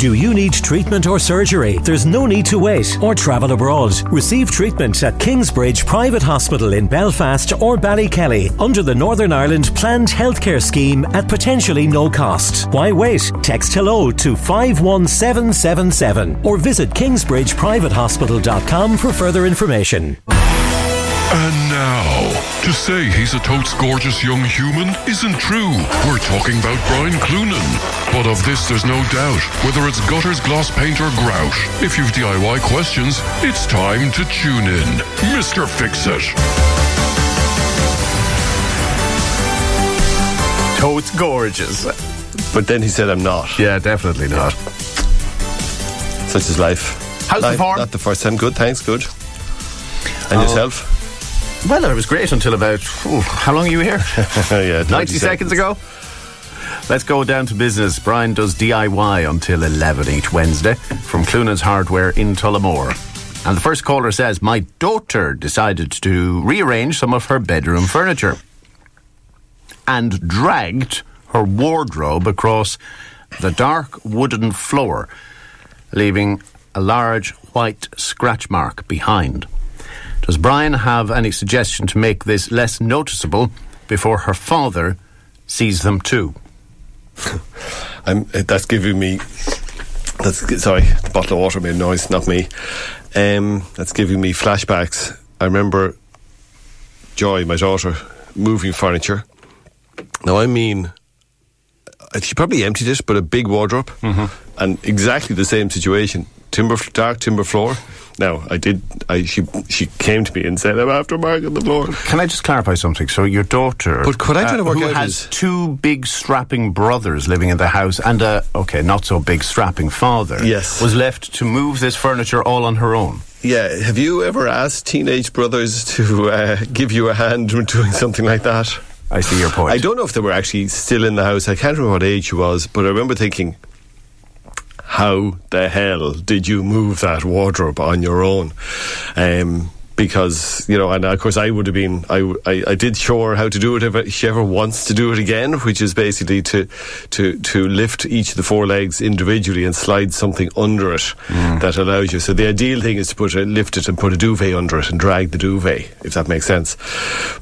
Do you need treatment or surgery? There's no need to wait or travel abroad. Receive treatment at Kingsbridge Private Hospital in Belfast or Ballykelly under the Northern Ireland Planned Healthcare Scheme at potentially no cost. Why wait? Text hello to 51777 or visit kingsbridgeprivatehospital.com for further information. And now, to say he's a totes gorgeous young human isn't true. We're talking about Brian Cloonan. But of this, there's no doubt, whether it's gutters, gloss paint, or grout. If you've DIY questions, it's time to tune in. Mr. Fix It. Totes gorgeous. But then he said, I'm not. Yeah, definitely not. Such is life. How's the Life- form? Not the first time. Good, thanks, good. And Oh. yourself? Well, it was great until about, how long are you here? yeah, 90 seconds ago? Let's go down to business. Brian does DIY until 11 each Wednesday from Cloonan's Hardware in Tullamore. And the first caller says, My daughter decided to rearrange some of her bedroom furniture and dragged her wardrobe across the dark wooden floor, leaving a large white scratch mark behind. Does Brian have any suggestion to make this less noticeable before her father sees them too? I'm, uh, that's giving me. That's sorry. The bottle of water made a noise, not me. Um, that's giving me flashbacks. I remember Joy, my daughter, moving furniture. Now I mean, uh, she probably emptied it, but a big wardrobe, and exactly the same situation. Timber, dark timber floor. Now I did. I she she came to me and said, "I'm after marking the floor." Can I just clarify something? So your daughter, uh, But could I try to work who out has two big strapping brothers living in the house and a okay, not so big strapping father, Yes. was left to move this furniture all on her own. Yeah, have you ever asked teenage brothers to uh, give you a hand when doing something like that? I see your point. I don't know if they were actually still in the house. I can't remember what age she was, but I remember thinking, how the hell did you move that wardrobe on your own? Um, because you know, and of course, I would have been. I I did show her how to do it if she ever wants to do it again, which is basically to to to lift each of the four legs individually and slide something under it that allows you. So the ideal thing is to put a, lift it and put a duvet under it and drag the duvet, if that makes sense.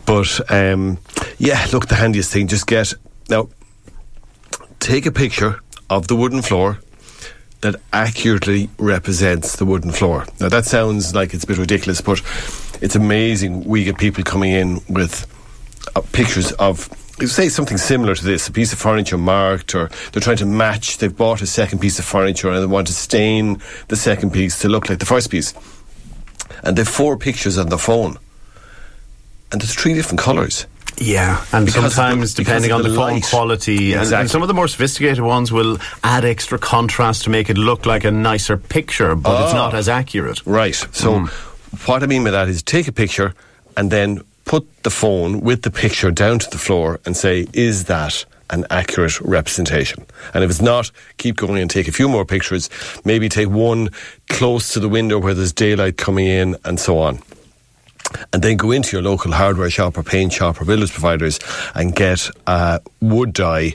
But um, yeah, look, the handiest thing, just get now. Take a picture of the wooden floor that accurately represents the wooden floor. Now that sounds like it's a bit ridiculous, but it's amazing. We get people coming in with uh, pictures of. Say something similar to this, a piece of furniture marked, or they're trying to match, they've bought a second piece of furniture and they want to stain the second piece to look like the first piece. And they've four pictures on the phone. And there's three different colours. Yeah, and Because of the- sometimes depending on the, the phone quality, and, Exactly. and some of the more sophisticated ones will add extra contrast to make it look like a nicer picture, but it's Oh. not ah. as accurate. Right. So, mm. what I mean by that is take a picture and then put the phone with the picture down to the floor and say, is that an accurate representation? And if it's not, keep going and take a few more pictures. Maybe take one close to the window where there's daylight coming in and so on. And then go into your local hardware shop or paint shop or builders providers and get a wood dye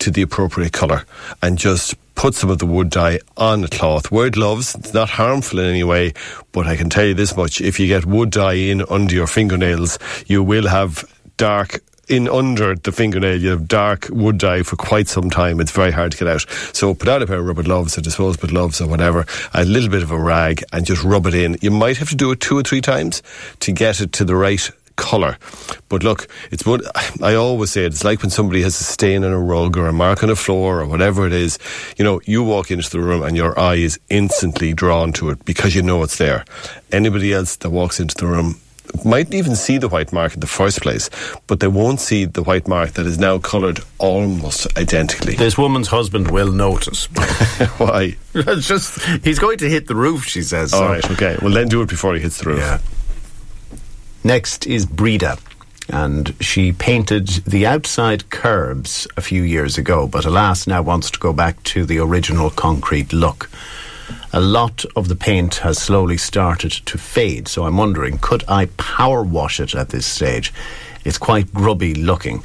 to the appropriate colour and just put some of the wood dye on the cloth. Wear gloves, it's not harmful in any way, but I can tell you this much if you get wood dye in under your fingernails, you will have dark. In under the fingernail, you have dark wood dye for quite some time. It's very hard to get out. So put out a pair of rubber gloves or disposable gloves or whatever, a little bit of a rag, and just rub it in. You might have to do it two or three times to get it to the right colour. But look, it's what I always say. It's like when somebody has a stain on a rug or a mark on a floor or whatever it is. You know, you walk into the room and your eye is instantly drawn to it because you know it's there. Anybody else that walks into the room mightn't even see the white mark in the first place, but they won't see the white mark that is now coloured almost identically. This woman's husband will notice. Why? it's just he's going to hit the roof. She says. All so- right, okay. Well, then do it before he hits the roof. Yeah. Next is Breda. And she painted the outside curbs a few years ago, but alas, now wants to go back to the original concrete look. A lot of the paint has slowly started to fade, so I'm wondering could I power wash it at this stage? It's quite grubby looking.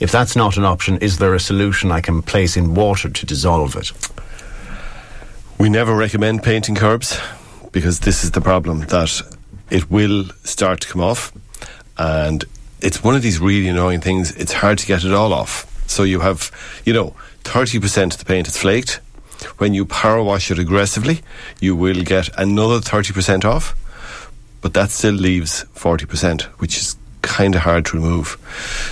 If that's not an option, is there a solution I can place in water to dissolve it? We never recommend painting curbs because this is the problem that it will start to come off and it's one of these really annoying things. It's hard to get it all off. So you have, you know, 30% of the paint is flaked. When you power wash it aggressively, you will get another 30% off, but that still leaves 40%, which is kind of hard to remove.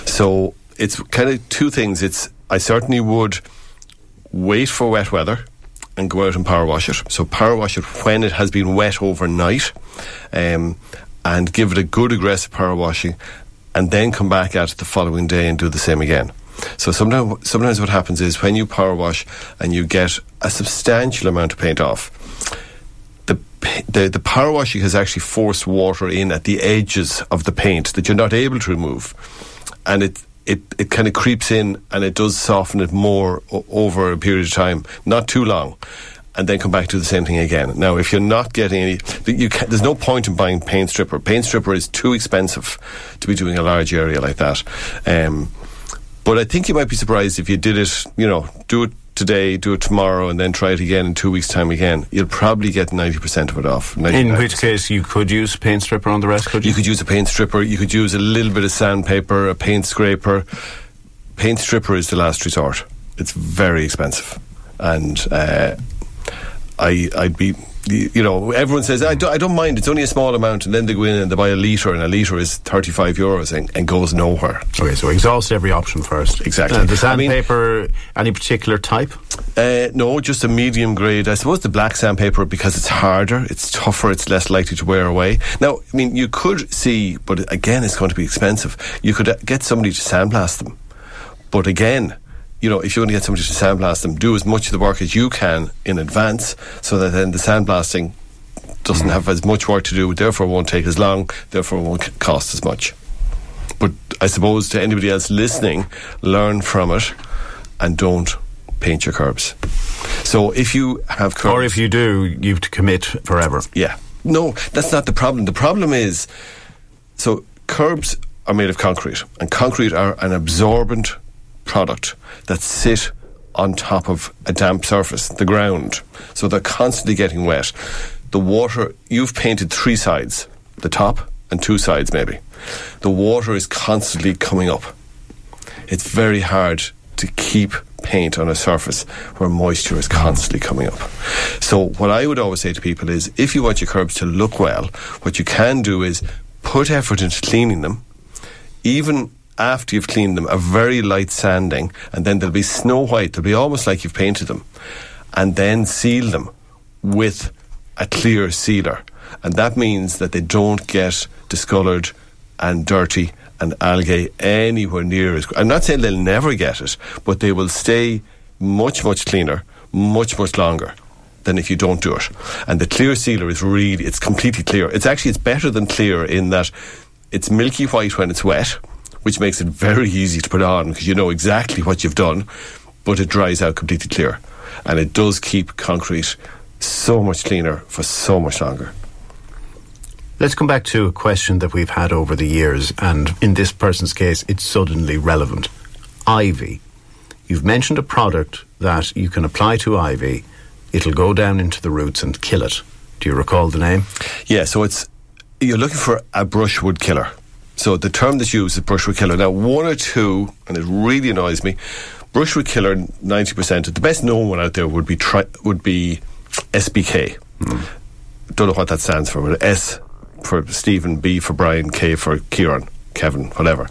So it's kind of two things. It's, I certainly would wait for wet weather and go out and power wash it. So power wash it when it has been wet overnight, um, and give it a good aggressive power washing, and then come back at it the following day and do the same again. So sometimes, sometimes what happens is when you power wash and you get a substantial amount of paint off, the, the, the power washing has actually forced water in at the edges of the paint that you're not able to remove. And it, it, it kind of creeps in and it does soften it more o- over a period of time, not too long. And then come back to the same thing again. Now, if you're not getting any, can, there's no point in buying paint stripper. Paint stripper is too expensive to be doing a large area like that. Um, but I think you might be surprised if you did it, you know, do it today, do it tomorrow, and then try it again in two weeks' time again. You'll probably get 90% of it off. In 99%. which case, you could use a paint stripper on the rest, could you? You could use a paint stripper. You could use a little bit of sandpaper, a paint scraper. Paint stripper is the last resort. It's very expensive, and uh, I I'd be you know everyone says I don't, I don't mind. It's only a small amount, and then they go in and they buy a liter, and a liter is thirty five euros and, and goes nowhere. Okay, so exhaust every option first. Exactly. Uh, the I mean- sandpaper, any particular type? Uh, no, just a medium grade. I suppose the black sandpaper because it's harder, it's tougher, it's less likely to wear away. Now, I mean, you could see, but again, it's going to be expensive. You could uh, get somebody to sandblast them, but again, you know, if you're going to get somebody to sandblast them, do as much of the work as you can in advance, so that then the sandblasting doesn't mm. have as much work to do. Therefore, won't take as long. Therefore, won't cost as much. But I suppose to anybody else listening, learn from it and don't paint your curbs. So if you have curbs, Or if you do, you have to commit forever. yeah, no, that's not the problem. The problem is, so curbs are made of concrete, and concrete are an absorbent product that sit on top of a damp surface, the ground. So they're constantly getting wet. The water, you've painted three sides, the top and two sides maybe. The water is constantly coming up. It's very hard to keep paint on a surface where moisture is constantly coming up. So what I would always say to people is if you want your curbs to look well, what you can do is put effort into cleaning them, even after you've cleaned them, a very light sanding, and then they'll be snow white. They'll be almost like you've painted them. And then seal them with a clear sealer. And that means that they don't get discoloured and dirty and algae anywhere near as. I'm not saying they'll never get it, but they will stay much, much cleaner, much, much longer than if you don't do it. And the clear sealer is really, it's completely clear. It's actually, it's better than clear in that it's milky white when it's wet, which makes it very easy to put on because you know exactly what you've done, but it dries out completely clear. And it does keep concrete so much cleaner for so much longer. Let's come back to a question that we've had over the years, and in this person's case, it's suddenly relevant. Ivy. You've mentioned a product that you can apply to ivy. It'll go down into the roots and kill it. Do you recall the name? Yeah, so it's you're looking for a brushwood killer. So the term that's used is brushwood killer. Now, one or two, and it really annoys me, brushwood killer, ninety percent. The best known one out there would be tri- would be SBK. Hmm. Don't know what that stands for, but S for Stephen, B for Brian, K for Kieran, Kevin, whatever.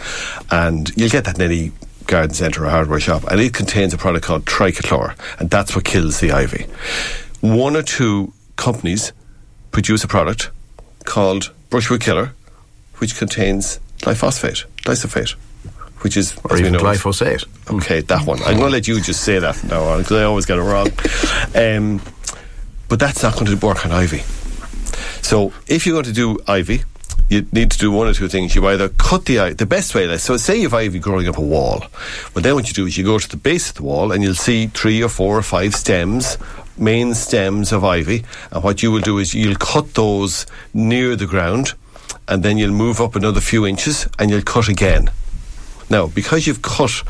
And you'll get that in any garden centre or hardware shop, and it contains a product called Trichlor, and that's what kills the ivy. One or two companies produce a product called Brushwood Killer, which contains glyphosate, glyphosate, which is Or as we even know, glyphosate? Okay, that one. I'm going to let you just say that now on because I always get it wrong. Um, but that's not going to work on ivy. So if you're going to do ivy, you need to do one or two things. You either cut the ivy, the best way, so say you have ivy growing up a wall. Well, then what you do is you go to the base of the wall and you'll see three or four or five stems, main stems of ivy. And what you will do is you'll cut those near the ground and then you'll move up another few inches and you'll cut again. Now, because you've cut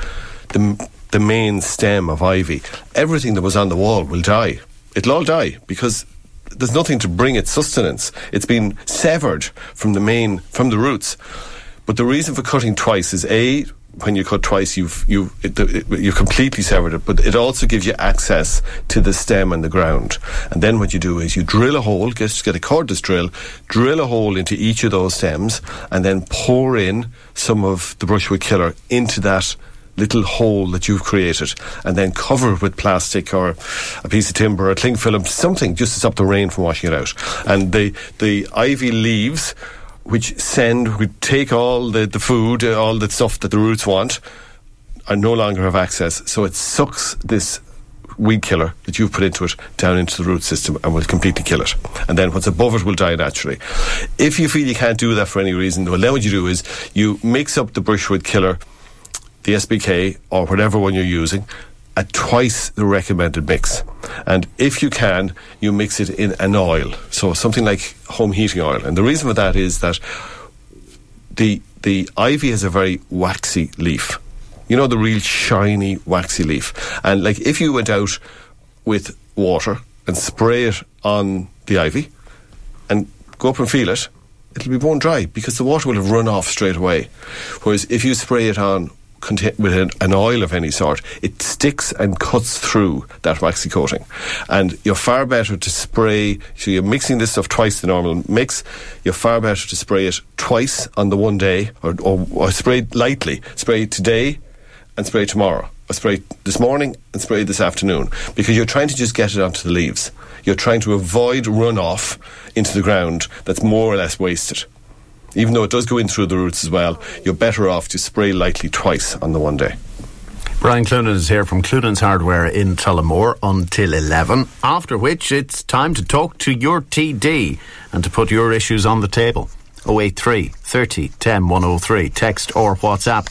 the, the main stem of ivy, everything that was on the wall will die. it'll all die because there's nothing to bring it sustenance. It's been severed from the main, from the roots. But the reason for cutting twice is A, when you cut twice, you've you you've completely severed it. But it also gives you access to the stem and the ground. And then what you do is you drill a hole, just get a cordless drill, drill a hole into each of those stems, and then pour in some of the brushwood killer into that little hole that you've created and then cover it with plastic or a piece of timber or cling film, something just to stop the rain from washing it out. And the, the ivy leaves which send, which take all the, the food, uh, all the stuff that the roots want, are no longer have access. So it sucks this weed killer that you've put into it down into the root system and will completely kill it. And then what's above it will die naturally. If you feel you can't do that for any reason, well, then what you do is you mix up the brushwood killer, the SBK, or whatever one you're using, at twice the recommended mix. And if you can, you mix it in an oil. So something like home heating oil. And the reason for that is that the the ivy has a very waxy leaf. You know the real shiny waxy leaf. And like if you went out with water and spray it on the ivy and go up and feel it, it'll be bone dry because the water will have run off straight away. Whereas if you spray it on with an, an, oil of any sort, it sticks and cuts through that waxy coating. And you're far better to spray, so you're mixing this stuff twice the normal mix, you're far better to spray it twice on the one day, or, or, or spray lightly. Spray today and spray tomorrow. Or spray this morning and spray this afternoon. Because you're trying to just get it onto the leaves. You're trying to avoid runoff into the ground that's more or less wasted even though it does go in through the roots as well, you're better off to spray lightly twice on the one day. Brian Cloonan is here from Cloonan's Hardware in Tullamore until 11, after which it's time to talk to your TD and to put your issues on the table. 083 30 10 103, text or WhatsApp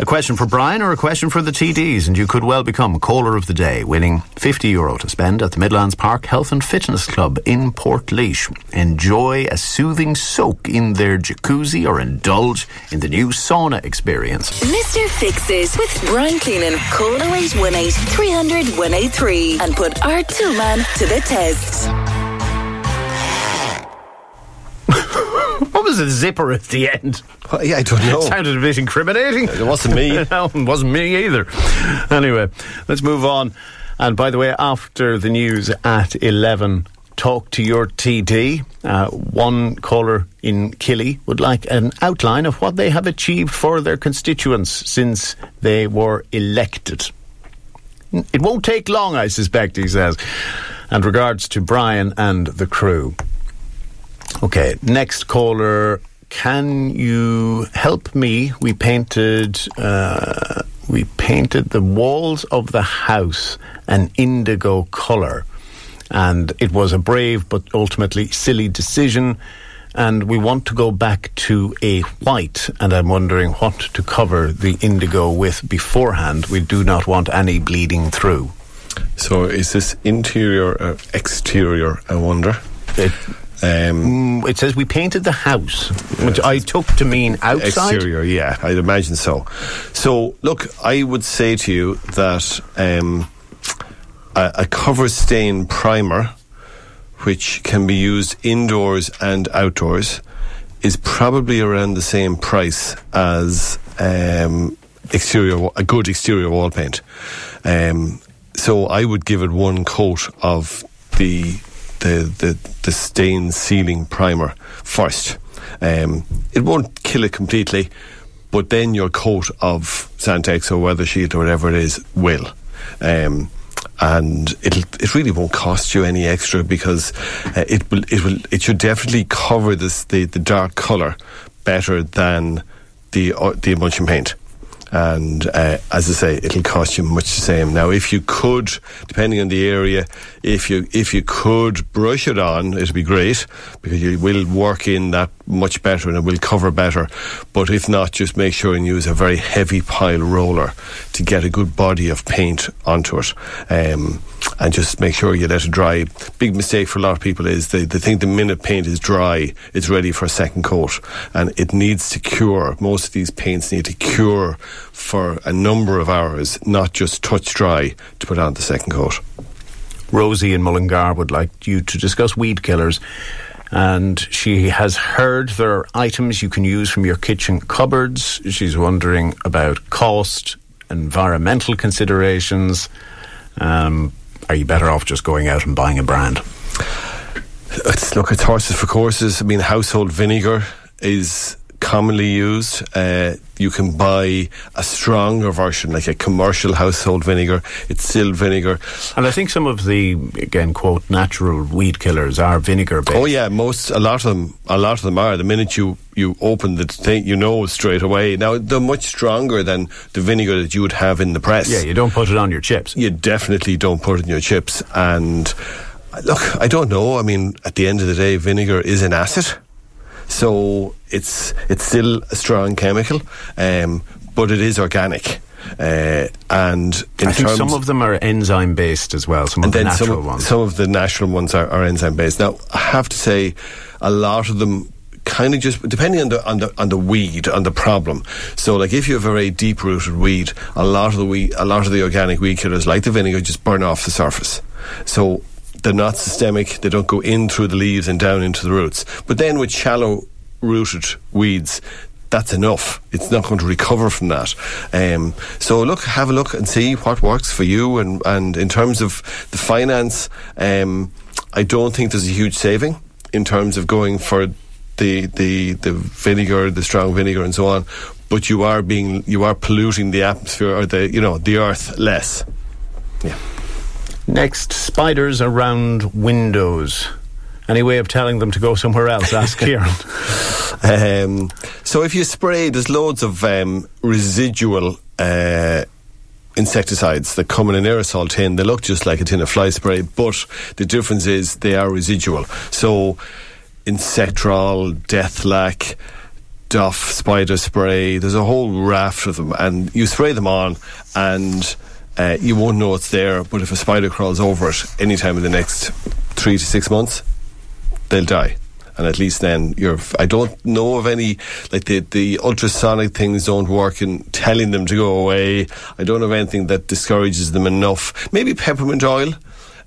a question for Brian or a question for the TDs, and you could well become caller of the day, winning 50 euro to spend at the Midlands Park Health and Fitness Club in Portlaoise. Enjoy a soothing soak in their jacuzzi or indulge in the new sauna experience. Mr. Fixes with Brian Cloonan. Call 0818 300 183 and put our two man to the test. what was the zipper at the end? Well, yeah, I don't know. It sounded a bit incriminating. It wasn't me. no, it wasn't me either. Anyway, let's move on. And by the way, after the news at 11, talk to your TD. Uh, one caller in Killy would like an outline of what they have achieved for their constituents since they were elected. It won't take long, I suspect, he says. And regards to Brian and the crew. Okay, next caller. Can you help me? We painted. Uh, we painted the walls of the house an indigo colour, and it was a brave but ultimately silly decision. And we want to go back to a white, and I'm wondering what to cover the indigo with beforehand. We do not want any bleeding through. So, is this interior or exterior? I wonder. It, um, mm, it says we painted the house, which I took to mean outside. Exterior, yeah, I'd imagine so. So, look, I would say to you that um, a, a cover stain primer, which can be used indoors and outdoors, is probably around the same price as um, exterior, a good exterior wall paint. Um, so I would give it one coat of the the, the, the stain sealing primer first. Um, it won't kill it completely, but then your coat of Sandtex or Weathershield or whatever it is will. Um, and it'll it really won't cost you any extra because uh, it will it will it should definitely cover this the, the dark color better than the uh, the emulsion paint and uh, as I say, it'll cost you much the same. Now, if you could, depending on the area, if you if you could brush it on, it'd be great because you will work in that much better and it will cover better. But if not, just make sure and use a very heavy pile roller to get a good body of paint onto it. Um, and just make sure you let it dry. Big mistake for a lot of people is they, they think the minute paint is dry, it's ready for a second coat. And it needs to cure. Most of these paints need to cure for a number of hours, not just touch dry to put on the second coat. Rosie and Mullingar would like you to discuss weed killers. And she has heard there are items you can use from your kitchen cupboards. She's wondering about cost, environmental considerations. Um, are you better off just going out and buying a brand? It's, look, it's horses for courses. I mean, household vinegar is commonly used. Uh, you can buy a stronger version, like a commercial household vinegar. It's still vinegar. And I think some of the, again, quote, natural weed killers are vinegar based. Oh yeah, most a lot of them, a lot of them are. The minute you you open the thing, you know straight away. Now they're much stronger than the vinegar that you would have in the press. Yeah, you don't put it on your chips. You definitely don't put it in your chips. And look, I don't know. I mean, at the end of the day, vinegar is an acid. So it's it's still a strong chemical, um, but it is organic. Uh, and in I think some of them are enzyme based as well. Some of the natural some, ones. some of the natural ones are, are enzyme based. Now, I have to say, a lot of them kind of just depending on the on the on the weed on the problem. So, like if you have a very deep rooted weed, a lot of the weed, a lot of the organic weed killers, like the vinegar, just burn off the surface. So they're not systemic. They don't go in through the leaves and down into the roots. But then with shallow rooted weeds, that's enough. It's not going to recover from that. Um, so look, have a look and see what works for you. And, and in terms of the finance, um, I don't think there's a huge saving in terms of going for the, the, the vinegar, the strong vinegar and so on. But you are being, you are polluting the atmosphere or the, you know, the earth less. Yeah. Next, spiders around windows. Any way of telling them to go somewhere else? Ask Kieran. Um, so if you spray, there's loads of um, residual uh, insecticides that come in an aerosol tin. They look just like a tin of fly spray, but the difference is they are residual. So Insectrol, Deathlac, Doff, spider spray. There's a whole raft of them, and you spray them on, and uh, you won't know it's there. But if a spider crawls over it anytime in the next three to six months, they'll die. And at least then you're. I don't know of any like the the ultrasonic things don't work in telling them to go away. I don't have anything that discourages them enough. Maybe peppermint oil.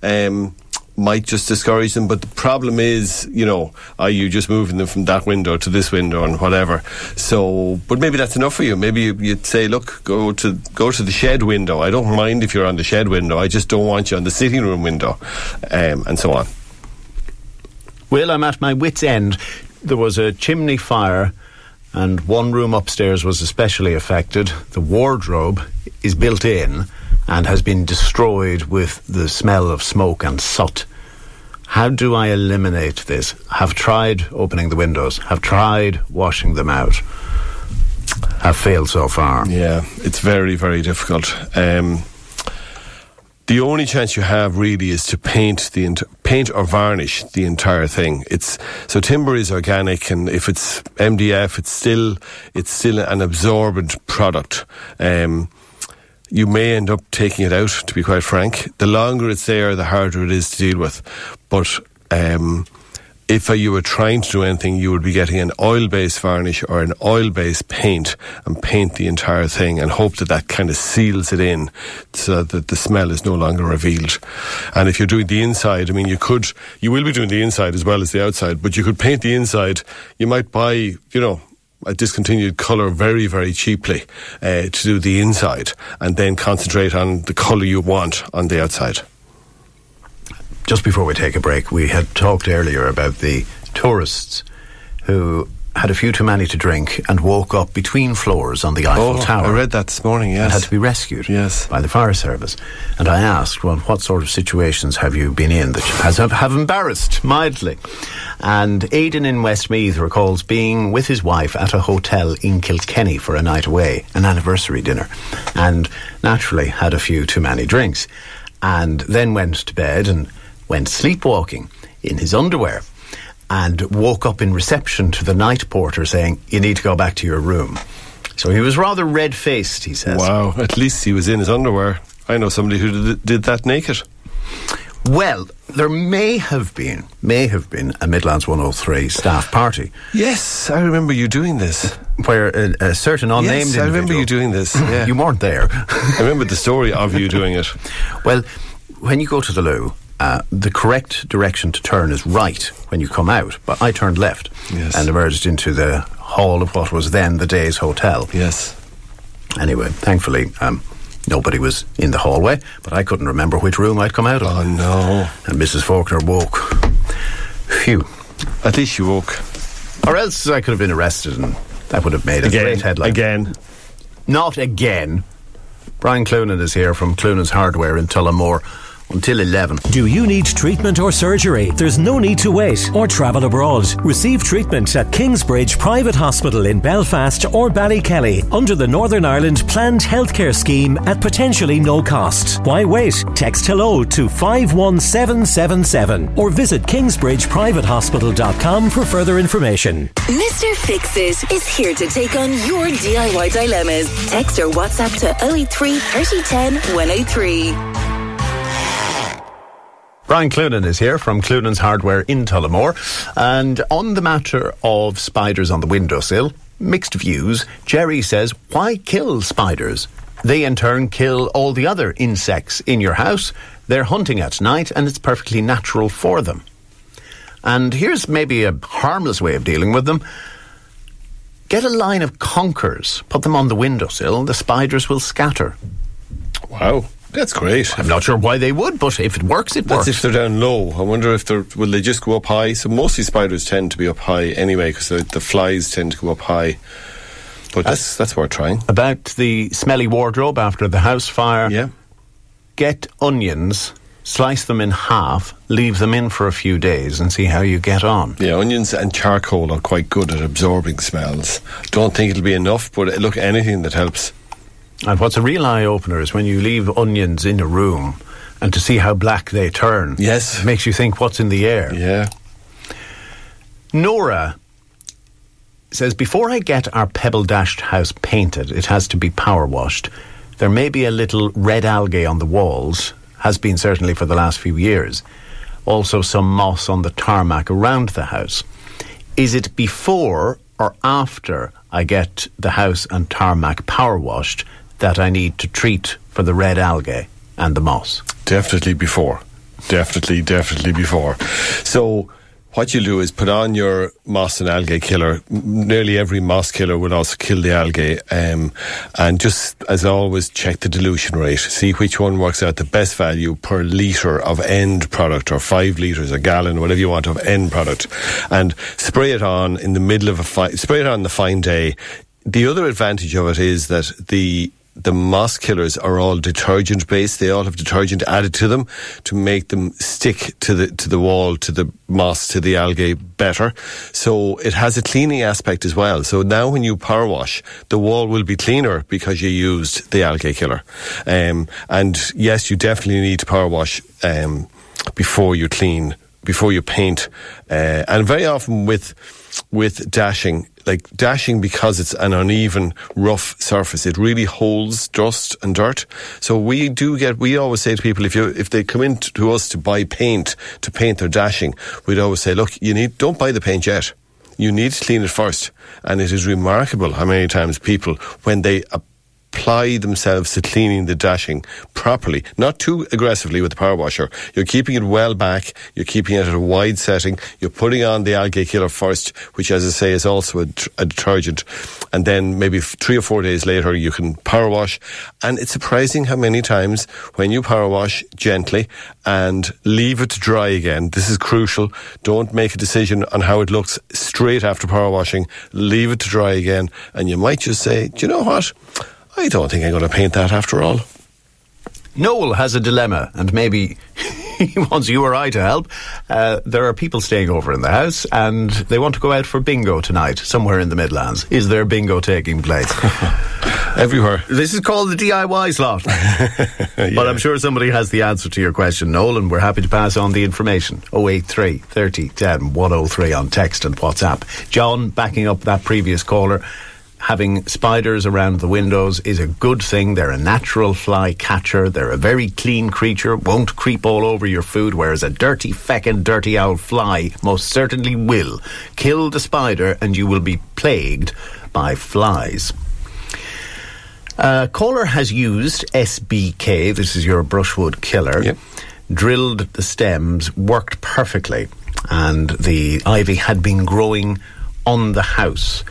Um, might just discourage them. But the problem is, you know, are you just moving them from that window to this window and whatever? So, but maybe that's enough for you. Maybe you, you'd say, look, go to go to the shed window. I don't mind if you're on the shed window. I just don't want you on the sitting room window, um, and so on. Well, I'm at my wits' end. There was a chimney fire, and one room upstairs was especially affected. The wardrobe is built in and has been destroyed with the smell of smoke and soot. How do I eliminate this? Have tried opening the windows, have tried washing them out, have failed so far. Yeah, it's very, very difficult. Um, the only chance you have really is to paint the paint or varnish the entire thing. It's so timber is organic, and if it's MDF, it's still it's still an absorbent product. Um, you may end up taking it out. To be quite frank, the longer it's there, the harder it is to deal with. But um, if you were trying to do anything, you would be getting an oil-based varnish or an oil-based paint and paint the entire thing and hope that that kind of seals it in so that the smell is no longer revealed. And if you're doing the inside, I mean, you could, you will be doing the inside as well as the outside, but you could paint the inside. You might buy, you know, a discontinued colour very, very cheaply uh, to do the inside and then concentrate on the colour you want on the outside. Just before we take a break, we had talked earlier about the tourists who had a few too many to drink and woke up between floors on the Eiffel Oh, Tower. I read that this morning, yes. and had to be rescued Yes. by the fire service. And I asked, well, what sort of situations have you been in that has, have embarrassed mildly? And Aidan in Westmeath recalls being with his wife at a hotel in Kilkenny for a night away, an anniversary dinner, and naturally had a few too many drinks. And then went to bed and went sleepwalking in his underwear and woke up in reception to the night porter saying, You need to go back to your room. So he was rather red faced, he says. Wow, at least he was in his underwear. I know somebody who did, that naked. Well, there may have been, may have been a Midlands 103 staff party Yes, I remember you doing this. where a, a certain unnamed yes, I remember you doing this. Yeah. You weren't there. I remember the story of you doing it. well, when you go to the loo uh, the correct direction to turn is right when you come out, but I turned left Yes. and emerged into the hall of what was then the Days Hotel. Yes. Anyway, thankfully, um, nobody was in the hallway, but I couldn't remember which room I'd come out of. Oh no. And Mrs. Faulkner woke. Phew. At least you woke. Or else I could have been arrested and that would have made a Again. great headline. Again. Not again. Brian Cloonan is here from Cloonan's Hardware in Tullamore until 11. Do you need treatment or surgery? There's no need to wait or travel abroad. Receive treatment at Kingsbridge Private Hospital in Belfast or Ballykelly under the Northern Ireland Planned Healthcare Scheme at potentially no cost. Why wait? Text hello to 51777 or visit kingsbridgeprivatehospital.com for further information. Mr. Fixit is here to take on your DIY dilemmas. Text or WhatsApp to 083 3010 103. Brian Cloonan is here from Cloonan's Hardware in Tullamore. And on the matter of spiders on the windowsill, mixed views. Jerry says, why kill spiders? They in turn kill all the other insects in your house. They're hunting at night and it's perfectly natural for them. And here's maybe a harmless way of dealing with them. Get a line of conkers, put them on the windowsill, the spiders will scatter. Wow. That's great. I'm not sure why they would, but if it works, it That's works. if they're down low. I wonder if they're will they just go up high. So mostly spiders tend to be up high anyway because the, the flies tend to go up high. But that's that's worth trying. About the smelly wardrobe after the house fire. Yeah. Get onions, slice them in half, leave them in for a few days, and see how you get on. Yeah, onions and charcoal are quite good at absorbing smells. Don't think it'll be enough, but look, anything that helps. And what's a real eye opener is when you leave onions in a room and to see how black they turn. Yes. It makes you think what's in the air. Yeah. Nora says before I get our pebble dashed house painted, it has to be power washed. There may be a little red algae on the walls, has been certainly for the last few years. Also, some moss on the tarmac around the house. Is it before or after I get the house and tarmac power washed that I need to treat for the red algae and the moss? Definitely before. Definitely, definitely before. So, what you'll do is put on your moss and algae killer. Nearly every moss killer will also kill the algae. Um, and just as always, check the dilution rate. See which one works out the best value per litre of end product, or five litres, a gallon, whatever you want of end product. And spray it on in the middle of a fine, spray it on the fine day. The other advantage of it is that the the moss killers are all detergent based. They all have detergent added to them to make them stick to the to the wall, to the moss, to the algae better. So it has a cleaning aspect as well. So now when you power wash, the wall will be cleaner because you used the algae killer. Um, and yes, you definitely need to power wash um, before you clean, before you paint, uh, and very often with with dashing, like dashing because it's an uneven, rough surface, it really holds dust and dirt. So we do get, we always say to people, if you, if they come in to us to buy paint, to paint their dashing, we'd always say, look, you need, don't buy the paint yet. You need to clean it first. And it is remarkable how many times people, when they apply themselves to cleaning the dashing properly, not too aggressively with the power washer. You're keeping it well back, you're keeping it at a wide setting, you're putting on the algae killer first, which, as I say, is also a, a detergent. And then maybe three or four days later, you can power wash. And it's surprising how many times when you power wash gently and leave it to dry again, this is crucial. Don't make a decision on how it looks straight after power washing. Leave it to dry again. And you might just say, do you know what? I don't think I'm going to paint that after all. Noel has a dilemma, and maybe he wants you or I to help. Uh, there are people staying over in the house, and they want to go out for bingo tonight, somewhere in the Midlands. Is there bingo taking place? Everywhere. this is called the DIY slot. But I'm sure somebody has the answer to your question, Noel, and we're happy to pass on the information. 083 30 10 103 on text and WhatsApp. John, backing up that previous caller, having spiders around the windows is a good thing. They're a natural fly catcher. They're a very clean creature, won't creep all over your food, whereas a dirty, feckin' dirty old fly most certainly will. Kill the spider and you will be plagued by flies. Uh, caller has used SBK. This is your brushwood killer. Yep. drilled the stems, worked perfectly, and the ivy had been growing on the house.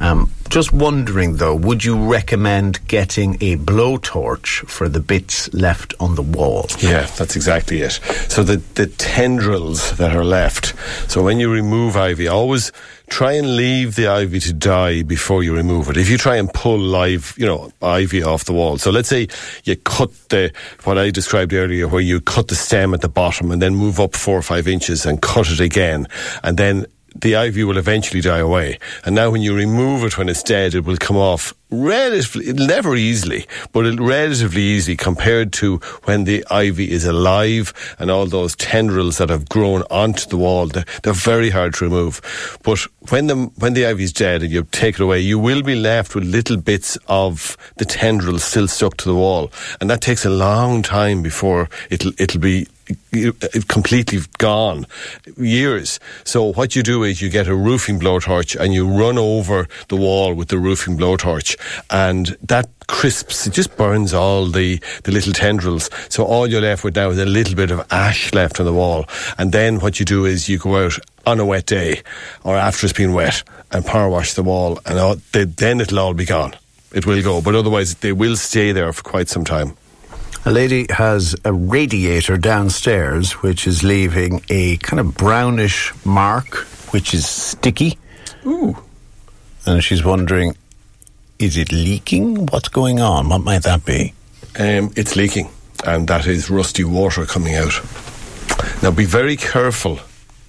Um, just wondering though, would you recommend getting a blowtorch for the bits left on the wall? Yeah, that's exactly it. So the, the tendrils that are left. So when you remove ivy, always try and leave the ivy to die before you remove it. If you try and pull live, you know, ivy off the wall. So let's say you cut the, what I described earlier, where you cut the stem at the bottom and then move up four or five inches and cut it again. And then the ivy will eventually die away. And now when you remove it when it's dead, it will come off relatively, never easily, but relatively easy compared to when the ivy is alive and all those tendrils that have grown onto the wall. They're, they're very hard to remove. But when the, when the ivy is dead and you take it away, you will be left with little bits of the tendrils still stuck to the wall. And that takes a long time before it'll, it'll be Uh, completely gone years. So what you do is you get a roofing blowtorch and you run over the wall with the roofing blowtorch and that crisps, it just burns all the, the little tendrils. So all you're left with now is a little bit of ash left on the wall. And then what you do is you go out on a wet day or after it's been wet and power wash the wall and all, then it'll all be gone. It will go, but otherwise they will stay there for quite some time. A lady has a radiator downstairs which is leaving a kind of brownish mark, which is sticky. Ooh. And she's wondering, is it leaking? What's going on? What might that be? Um, it's leaking, and that is rusty water coming out. Now, be very careful.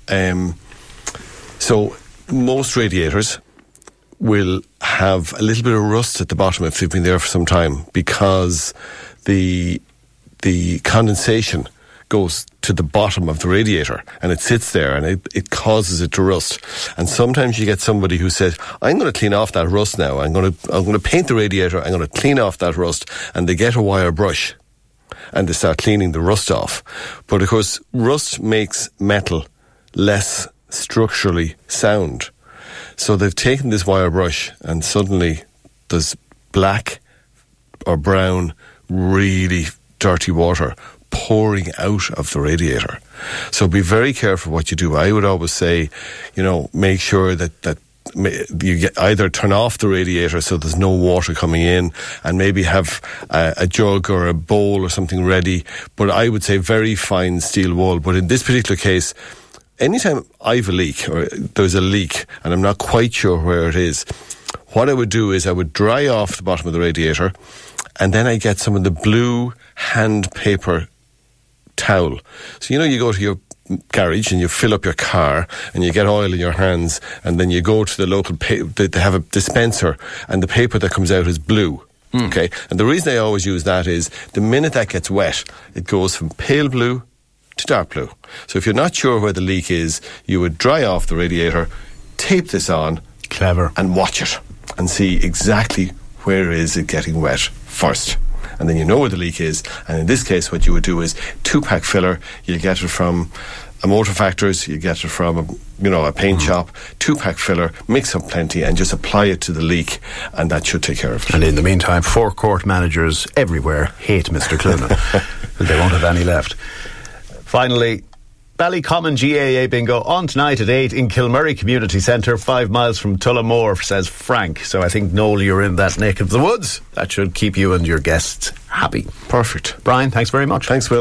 Um, so, most radiators will have a little bit of rust at the bottom if they've been there for some time because the the condensation goes to the bottom of the radiator and it sits there and it, it causes it to rust. And sometimes you get somebody who says, I'm going to clean off that rust now. I'm going to, I'm going to paint the radiator. I'm going to clean off that rust. And they get a wire brush and they start cleaning the rust off. But of course, rust makes metal less structurally sound. So they've taken this wire brush and suddenly there's black or brown, really dirty water pouring out of the radiator. So be very careful what you do. I would always say, you know, make sure that, that you get either turn off the radiator so there's no water coming in and maybe have a, a, jug or a bowl or something ready. But I would say very fine steel wool. But in this particular case, anytime I have a leak or there's a leak and I'm not quite sure where it is, what I would do is I would dry off the bottom of the radiator and then I get some of the blue hand paper towel. So, you know, you go to your garage and you fill up your car and you get oil in your hands and then you go to the local, pa- they have a dispenser and the paper that comes out is blue. Mm. Okay. And the reason I always use that is the minute that gets wet, it goes from pale blue to dark blue. So if you're not sure where the leak is, you would dry off the radiator, tape this on. Clever. And watch it and see exactly where is it getting wet first and then you know where the leak is. And in this case, what you would do is two pack filler. You get it from a motor factors, you get it from a, you know a paint mm. shop, two pack filler, mix up plenty, and just apply it to the leak, and that should take care of it. And in the meantime, forecourt managers everywhere hate Mr. Cloonan. they won't have any left. Finally, Ballycommon GAA bingo on tonight at 8 in Kilmurry Community Centre, five miles from Tullamore, says Frank. So I think, Noel, you're in that neck of the woods. That should keep you and your guests happy. Perfect. Brian, thanks very much. Thanks, Will.